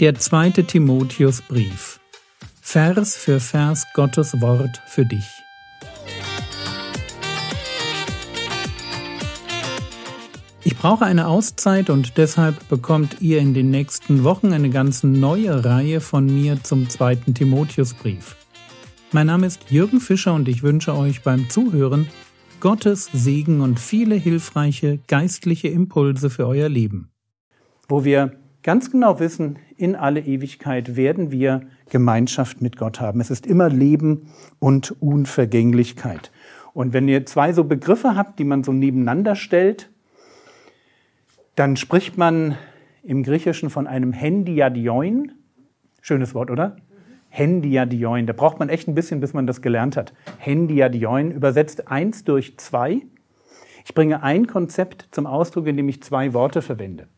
Der zweite Timotheusbrief. Vers für Vers Gottes Wort für dich. Ich brauche eine Auszeit und deshalb bekommt ihr in den nächsten Wochen eine ganz neue Reihe von mir zum zweiten Timotheusbrief. Mein Name ist Jürgen Fischer und ich wünsche euch beim Zuhören Gottes Segen und viele hilfreiche geistliche Impulse für euer Leben. Wo wir ganz genau wissen, in alle Ewigkeit werden wir Gemeinschaft mit Gott haben. Es ist immer Leben und Unvergänglichkeit. Und wenn ihr zwei so Begriffe habt, die man so nebeneinander stellt, dann spricht man im Griechischen von einem Hendiadioin. Schönes Wort, oder? Hendiadioin. Da braucht man echt ein bisschen, bis man das gelernt hat. Hendiadioin übersetzt eins durch zwei. Ich bringe ein Konzept zum Ausdruck, indem ich zwei Worte verwende.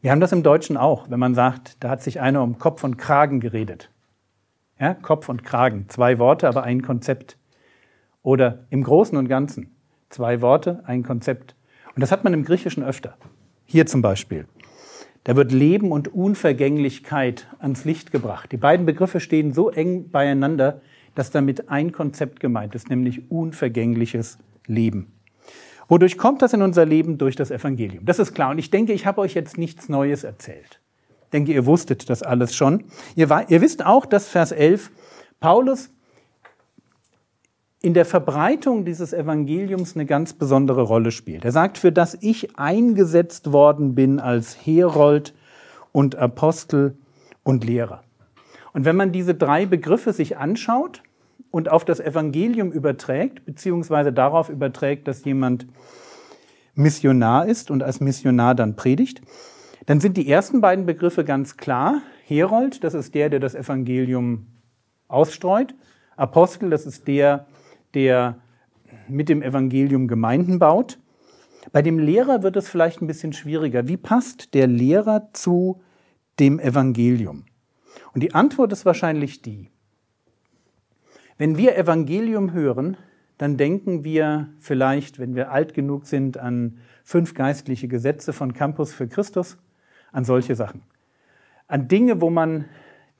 Wir haben das im Deutschen auch, wenn man sagt, da hat sich einer um Kopf und Kragen geredet. Ja, Kopf und Kragen, zwei Worte, aber ein Konzept. Oder im Großen und Ganzen, zwei Worte, ein Konzept. Und das hat man im Griechischen öfter. Hier zum Beispiel. Da wird Leben und Unvergänglichkeit ans Licht gebracht. Die beiden Begriffe stehen so eng beieinander, dass damit ein Konzept gemeint ist, nämlich unvergängliches Leben. Wodurch kommt das in unser Leben? Durch das Evangelium. Das ist klar. Und ich denke, ich habe euch jetzt nichts Neues erzählt. Ich denke, ihr wusstet das alles schon. Ihr, war, ihr wisst auch, dass Vers 11 Paulus in der Verbreitung dieses Evangeliums eine ganz besondere Rolle spielt. Er sagt, für das ich eingesetzt worden bin als Herold und Apostel und Lehrer. Und wenn man diese drei Begriffe sich anschaut, und auf das Evangelium überträgt, beziehungsweise darauf überträgt, dass jemand Missionar ist und als Missionar dann predigt, dann sind die ersten beiden Begriffe ganz klar. Herold, das ist der, der das Evangelium ausstreut. Apostel, das ist der, der mit dem Evangelium Gemeinden baut. Bei dem Lehrer wird es vielleicht ein bisschen schwieriger. Wie passt der Lehrer zu dem Evangelium? Und die Antwort ist wahrscheinlich die, wenn wir Evangelium hören, dann denken wir vielleicht, wenn wir alt genug sind, an fünf geistliche Gesetze von Campus für Christus, an solche Sachen. An Dinge, wo man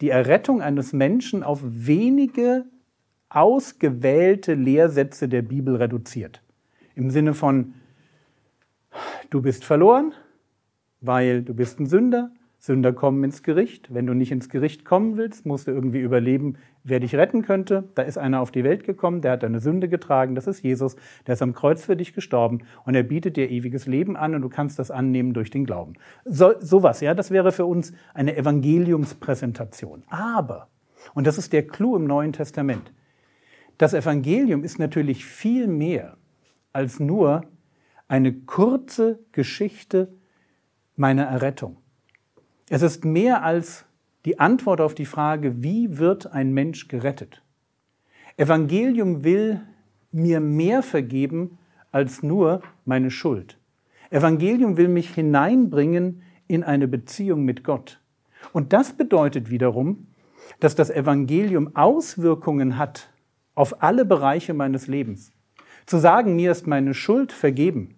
die Errettung eines Menschen auf wenige ausgewählte Lehrsätze der Bibel reduziert. Im Sinne von, du bist verloren, weil du bist ein Sünder, Sünder kommen ins Gericht. Wenn du nicht ins Gericht kommen willst, musst du irgendwie überleben, wer dich retten könnte. Da ist einer auf die Welt gekommen, der hat deine Sünde getragen, das ist Jesus, der ist am Kreuz für dich gestorben und er bietet dir ewiges Leben an und du kannst das annehmen durch den Glauben. So, sowas, ja, das wäre für uns eine Evangeliumspräsentation. Aber, und das ist der Clou im Neuen Testament, das Evangelium ist natürlich viel mehr als nur eine kurze Geschichte meiner Errettung. Es ist mehr als die Antwort auf die Frage, wie wird ein Mensch gerettet? Evangelium will mir mehr vergeben als nur meine Schuld. Evangelium will mich hineinbringen in eine Beziehung mit Gott. Und das bedeutet wiederum, dass das Evangelium Auswirkungen hat auf alle Bereiche meines Lebens. Zu sagen, mir ist meine Schuld vergeben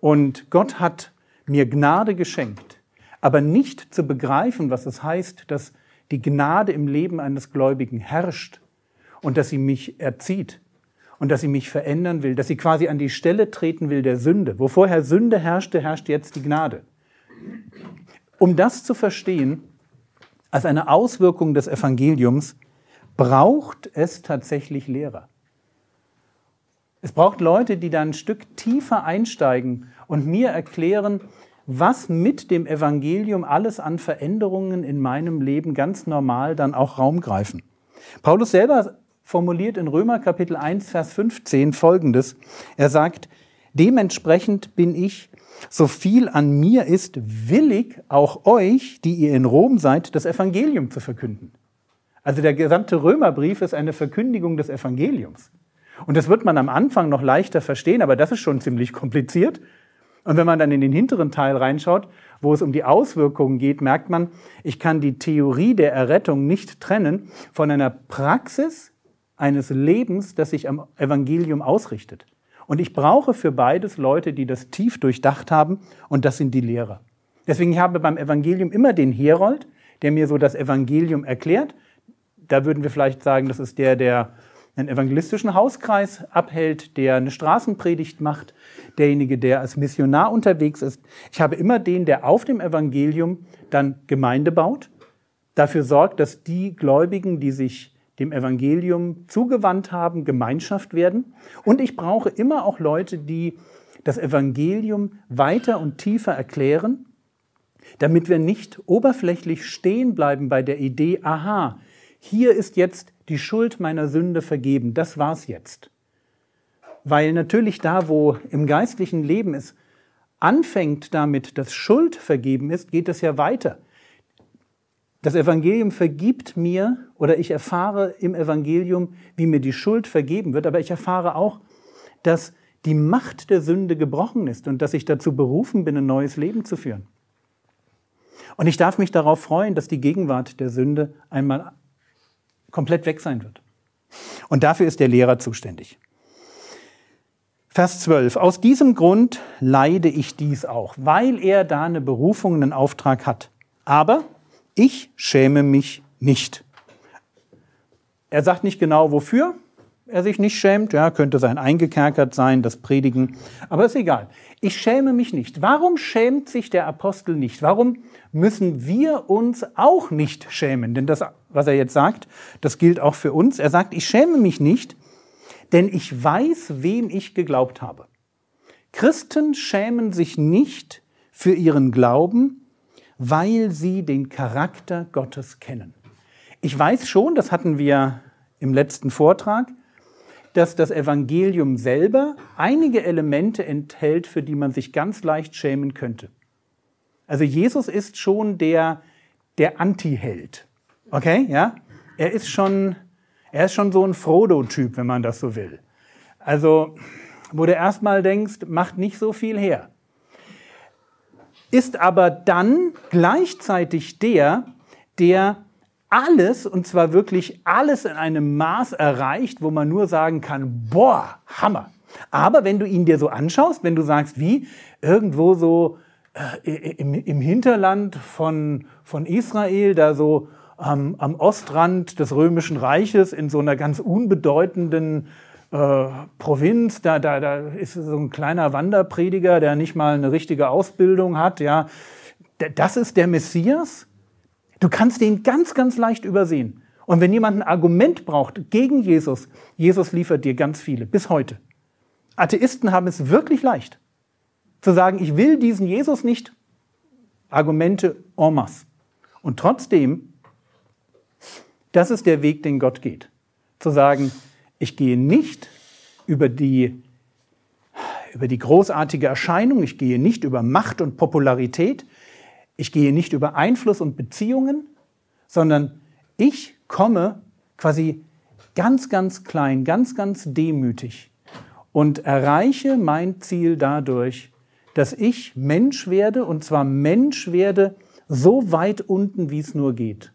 und Gott hat mir Gnade geschenkt, aber nicht zu begreifen, was es heißt, dass die Gnade im Leben eines Gläubigen herrscht und dass sie mich erzieht und dass sie mich verändern will, dass sie quasi an die Stelle treten will der Sünde. Wo vorher Sünde herrschte, herrscht jetzt die Gnade. Um das zu verstehen, als eine Auswirkung des Evangeliums, braucht es tatsächlich Lehrer. Es braucht Leute, die da ein Stück tiefer einsteigen und mir erklären, was mit dem Evangelium alles an Veränderungen in meinem Leben ganz normal dann auch Raum greifen. Paulus selber formuliert in Römer Kapitel 1, Vers 15 folgendes. Er sagt, dementsprechend bin ich, so viel an mir ist, willig, auch euch, die ihr in Rom seid, das Evangelium zu verkünden. Also der gesamte Römerbrief ist eine Verkündigung des Evangeliums. Und das wird man am Anfang noch leichter verstehen, aber das ist schon ziemlich kompliziert. Und wenn man dann in den hinteren Teil reinschaut, wo es um die Auswirkungen geht, merkt man, ich kann die Theorie der Errettung nicht trennen von einer Praxis eines Lebens, das sich am Evangelium ausrichtet. Und ich brauche für beides Leute, die das tief durchdacht haben, und das sind die Lehrer. Deswegen habe ich beim Evangelium immer den Herold, der mir so das Evangelium erklärt. Da würden wir vielleicht sagen, das ist der, der einen evangelistischen Hauskreis abhält, der eine Straßenpredigt macht, derjenige, der als Missionar unterwegs ist. Ich habe immer den, der auf dem Evangelium dann Gemeinde baut, dafür sorgt, dass die Gläubigen, die sich dem Evangelium zugewandt haben, Gemeinschaft werden. Und ich brauche immer auch Leute, die das Evangelium weiter und tiefer erklären, damit wir nicht oberflächlich stehen bleiben bei der Idee, aha, hier ist jetzt die Schuld meiner Sünde vergeben, das war's jetzt. Weil natürlich da, wo im geistlichen Leben es anfängt damit, dass Schuld vergeben ist, geht es ja weiter. Das Evangelium vergibt mir oder ich erfahre im Evangelium, wie mir die Schuld vergeben wird, aber ich erfahre auch, dass die Macht der Sünde gebrochen ist und dass ich dazu berufen bin, ein neues Leben zu führen. Und ich darf mich darauf freuen, dass die Gegenwart der Sünde einmal komplett weg sein wird. Und dafür ist der Lehrer zuständig. Vers 12. Aus diesem Grund leide ich dies auch, weil er da eine Berufung, einen Auftrag hat. Aber ich schäme mich nicht. Er sagt nicht genau wofür er sich nicht schämt. Ja, könnte sein eingekerkert sein, das Predigen. Aber ist egal. Ich schäme mich nicht. Warum schämt sich der Apostel nicht? Warum müssen wir uns auch nicht schämen? Denn das, was er jetzt sagt, das gilt auch für uns. Er sagt, ich schäme mich nicht, denn ich weiß, wem ich geglaubt habe. Christen schämen sich nicht für ihren Glauben, weil sie den Charakter Gottes kennen. Ich weiß schon, das hatten wir im letzten Vortrag, dass das Evangelium selber einige Elemente enthält, für die man sich ganz leicht schämen könnte. Also Jesus ist schon der, der Anti-Held. Okay, ja? Er ist schon, er ist schon so ein Frodo-Typ, wenn man das so will. Also, wo du erstmal denkst, macht nicht so viel her ist aber dann gleichzeitig der, der alles, und zwar wirklich alles in einem Maß erreicht, wo man nur sagen kann, boah, Hammer. Aber wenn du ihn dir so anschaust, wenn du sagst, wie irgendwo so äh, im, im, Hinterland von, von Israel, da so ähm, am Ostrand des Römischen Reiches in so einer ganz unbedeutenden äh, Provinz, da, da, da ist so ein kleiner Wanderprediger, der nicht mal eine richtige Ausbildung hat, ja. Das ist der Messias? Du kannst den ganz, ganz leicht übersehen. Und wenn jemand ein Argument braucht gegen Jesus, Jesus liefert dir ganz viele, bis heute. Atheisten haben es wirklich leicht, zu sagen, ich will diesen Jesus nicht. Argumente en masse. Und trotzdem, das ist der Weg, den Gott geht. Zu sagen, ich gehe nicht über die, über die großartige Erscheinung, ich gehe nicht über Macht und Popularität, ich gehe nicht über Einfluss und Beziehungen, sondern ich komme quasi ganz, ganz klein, ganz, ganz demütig und erreiche mein Ziel dadurch, dass ich Mensch werde und zwar Mensch werde so weit unten, wie es nur geht.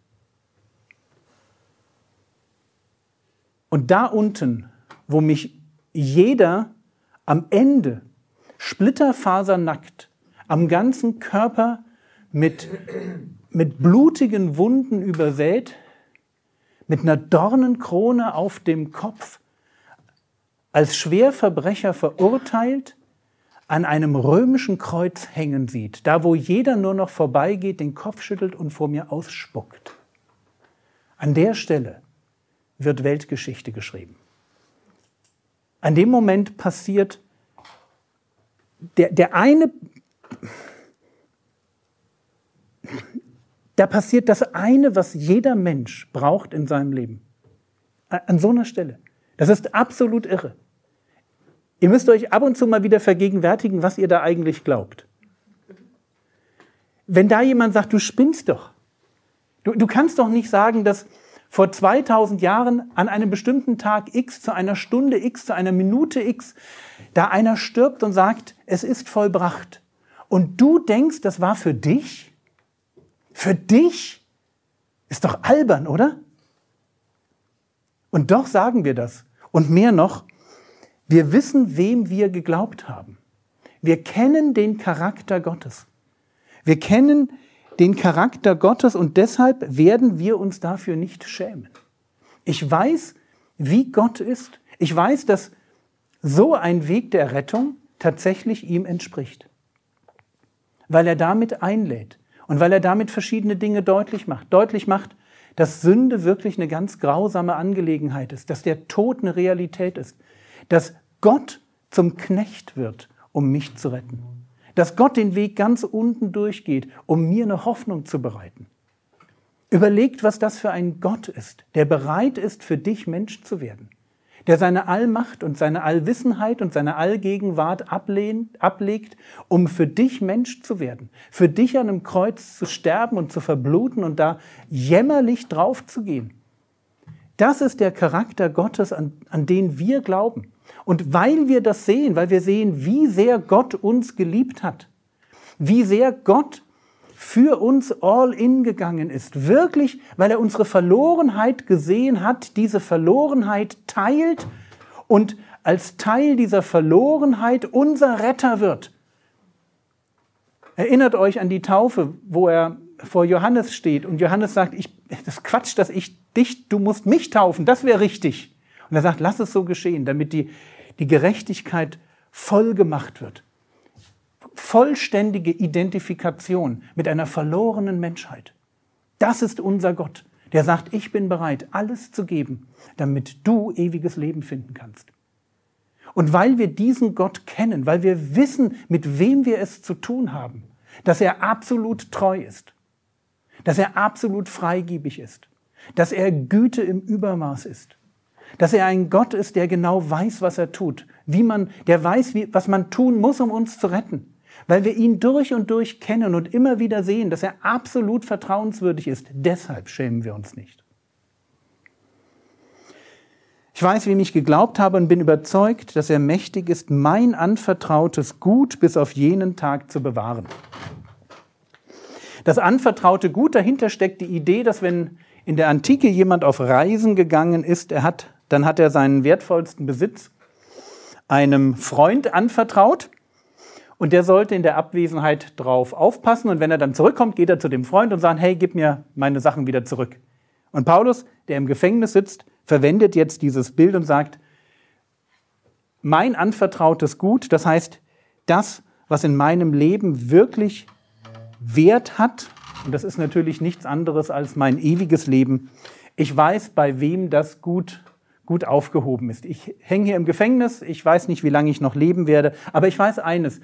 Und da unten, wo mich jeder am Ende splitterfasernackt, am ganzen Körper mit, mit blutigen Wunden übersät, mit einer Dornenkrone auf dem Kopf, als Schwerverbrecher verurteilt, an einem römischen Kreuz hängen sieht, da wo jeder nur noch vorbeigeht, den Kopf schüttelt und vor mir ausspuckt. An der Stelle wird Weltgeschichte geschrieben. An dem Moment passiert der, der eine, da passiert das eine, was jeder Mensch braucht in seinem Leben. An so einer Stelle. Das ist absolut irre. Ihr müsst euch ab und zu mal wieder vergegenwärtigen, was ihr da eigentlich glaubt. Wenn da jemand sagt, du spinnst doch. Du, du kannst doch nicht sagen, dass, vor 2000 Jahren an einem bestimmten Tag X zu einer Stunde X zu einer Minute X, da einer stirbt und sagt, es ist vollbracht. Und du denkst, das war für dich? Für dich? Ist doch albern, oder? Und doch sagen wir das. Und mehr noch, wir wissen, wem wir geglaubt haben. Wir kennen den Charakter Gottes. Wir kennen den Charakter Gottes und deshalb werden wir uns dafür nicht schämen. Ich weiß, wie Gott ist. Ich weiß, dass so ein Weg der Rettung tatsächlich ihm entspricht. Weil er damit einlädt und weil er damit verschiedene Dinge deutlich macht. Deutlich macht, dass Sünde wirklich eine ganz grausame Angelegenheit ist, dass der Tod eine Realität ist, dass Gott zum Knecht wird, um mich zu retten, dass Gott den Weg ganz unten durchgeht, um mir eine Hoffnung zu bereiten. Überlegt, was das für ein Gott ist, der bereit ist, für dich Mensch zu werden der seine Allmacht und seine Allwissenheit und seine Allgegenwart ablehnt, ablegt, um für dich Mensch zu werden, für dich an einem Kreuz zu sterben und zu verbluten und da jämmerlich drauf zu gehen. Das ist der Charakter Gottes, an, an den wir glauben. Und weil wir das sehen, weil wir sehen, wie sehr Gott uns geliebt hat, wie sehr Gott für uns all in gegangen ist. Wirklich, weil er unsere Verlorenheit gesehen hat, diese Verlorenheit teilt und als Teil dieser Verlorenheit unser Retter wird. Erinnert euch an die Taufe, wo er vor Johannes steht und Johannes sagt, ich, das ist Quatsch, dass ich dich, du musst mich taufen, das wäre richtig. Und er sagt, lass es so geschehen, damit die, die Gerechtigkeit voll gemacht wird vollständige Identifikation mit einer verlorenen Menschheit. Das ist unser Gott, der sagt, ich bin bereit, alles zu geben, damit du ewiges Leben finden kannst. Und weil wir diesen Gott kennen, weil wir wissen, mit wem wir es zu tun haben, dass er absolut treu ist, dass er absolut freigebig ist, dass er Güte im Übermaß ist, dass er ein Gott ist, der genau weiß, was er tut, wie man, der weiß, wie, was man tun muss, um uns zu retten weil wir ihn durch und durch kennen und immer wieder sehen, dass er absolut vertrauenswürdig ist. Deshalb schämen wir uns nicht. Ich weiß, wem ich geglaubt habe und bin überzeugt, dass er mächtig ist, mein anvertrautes Gut bis auf jenen Tag zu bewahren. Das anvertraute Gut, dahinter steckt die Idee, dass wenn in der Antike jemand auf Reisen gegangen ist, er hat, dann hat er seinen wertvollsten Besitz einem Freund anvertraut und der sollte in der Abwesenheit drauf aufpassen. Und wenn er dann zurückkommt, geht er zu dem Freund und sagt, hey, gib mir meine Sachen wieder zurück. Und Paulus, der im Gefängnis sitzt, verwendet jetzt dieses Bild und sagt, mein anvertrautes Gut, das heißt, das, was in meinem Leben wirklich Wert hat, und das ist natürlich nichts anderes als mein ewiges Leben, ich weiß, bei wem das Gut gut aufgehoben ist. Ich hänge hier im Gefängnis, ich weiß nicht, wie lange ich noch leben werde, aber ich weiß eines,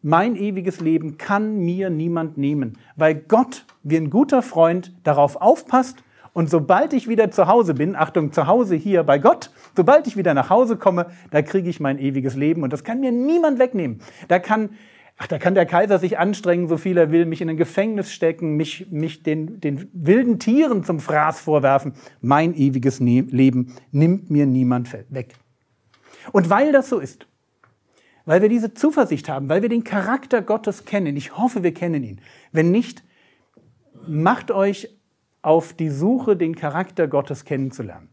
mein ewiges Leben kann mir niemand nehmen, weil Gott, wie ein guter Freund, darauf aufpasst und sobald ich wieder zu Hause bin, Achtung, zu Hause hier bei Gott, sobald ich wieder nach Hause komme, da kriege ich mein ewiges Leben und das kann mir niemand wegnehmen. Da kann, ach, da kann der Kaiser sich anstrengen, so viel er will, mich in ein Gefängnis stecken, mich, mich den, den wilden Tieren zum Fraß vorwerfen. Mein ewiges ne Leben nimmt mir niemand weg. Und weil das so ist, weil wir diese Zuversicht haben, weil wir den Charakter Gottes kennen. Ich hoffe, wir kennen ihn. Wenn nicht, macht euch auf die Suche, den Charakter Gottes kennenzulernen.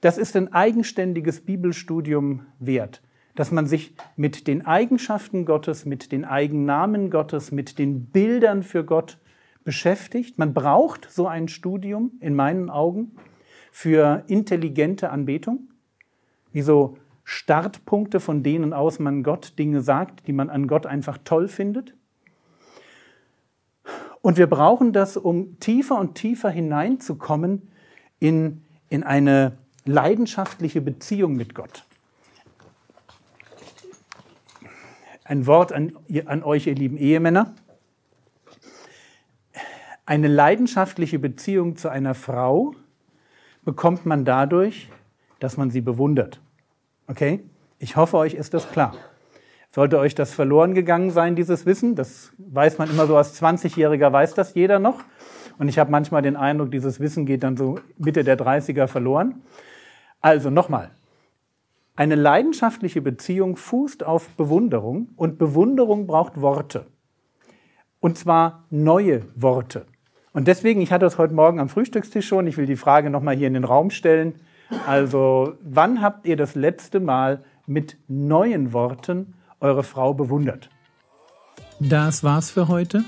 Das ist ein eigenständiges Bibelstudium wert, dass man sich mit den Eigenschaften Gottes, mit den Eigennamen Gottes, mit den Bildern für Gott beschäftigt. Man braucht so ein Studium in meinen Augen für intelligente Anbetung, wie so Startpunkte, von denen aus man Gott Dinge sagt, die man an Gott einfach toll findet. Und wir brauchen das, um tiefer und tiefer hineinzukommen in, in eine leidenschaftliche Beziehung mit Gott. Ein Wort an, an euch, ihr lieben Ehemänner. Eine leidenschaftliche Beziehung zu einer Frau bekommt man dadurch, dass man sie bewundert. Okay? Ich hoffe, euch ist das klar. Sollte euch das verloren gegangen sein, dieses Wissen, das weiß man immer so als 20-Jähriger, weiß das jeder noch. Und ich habe manchmal den Eindruck, dieses Wissen geht dann so Mitte der 30er verloren. Also nochmal, eine leidenschaftliche Beziehung fußt auf Bewunderung und Bewunderung braucht Worte. Und zwar neue Worte. Und deswegen, ich hatte es heute Morgen am Frühstückstisch schon, ich will die Frage nochmal hier in den Raum stellen. Also, wann habt ihr das letzte Mal mit neuen Worten eure Frau bewundert? Das war's für heute.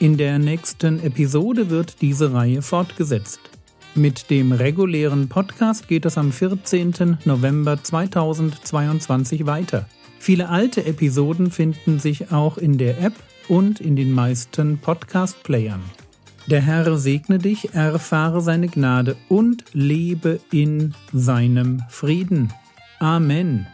In der nächsten Episode wird diese Reihe fortgesetzt. Mit dem regulären Podcast geht es am 14. November 2022 weiter. Viele alte Episoden finden sich auch in der App und in den meisten Podcast-Playern. Der Herr segne dich, erfahre seine Gnade und lebe in seinem Frieden. Amen.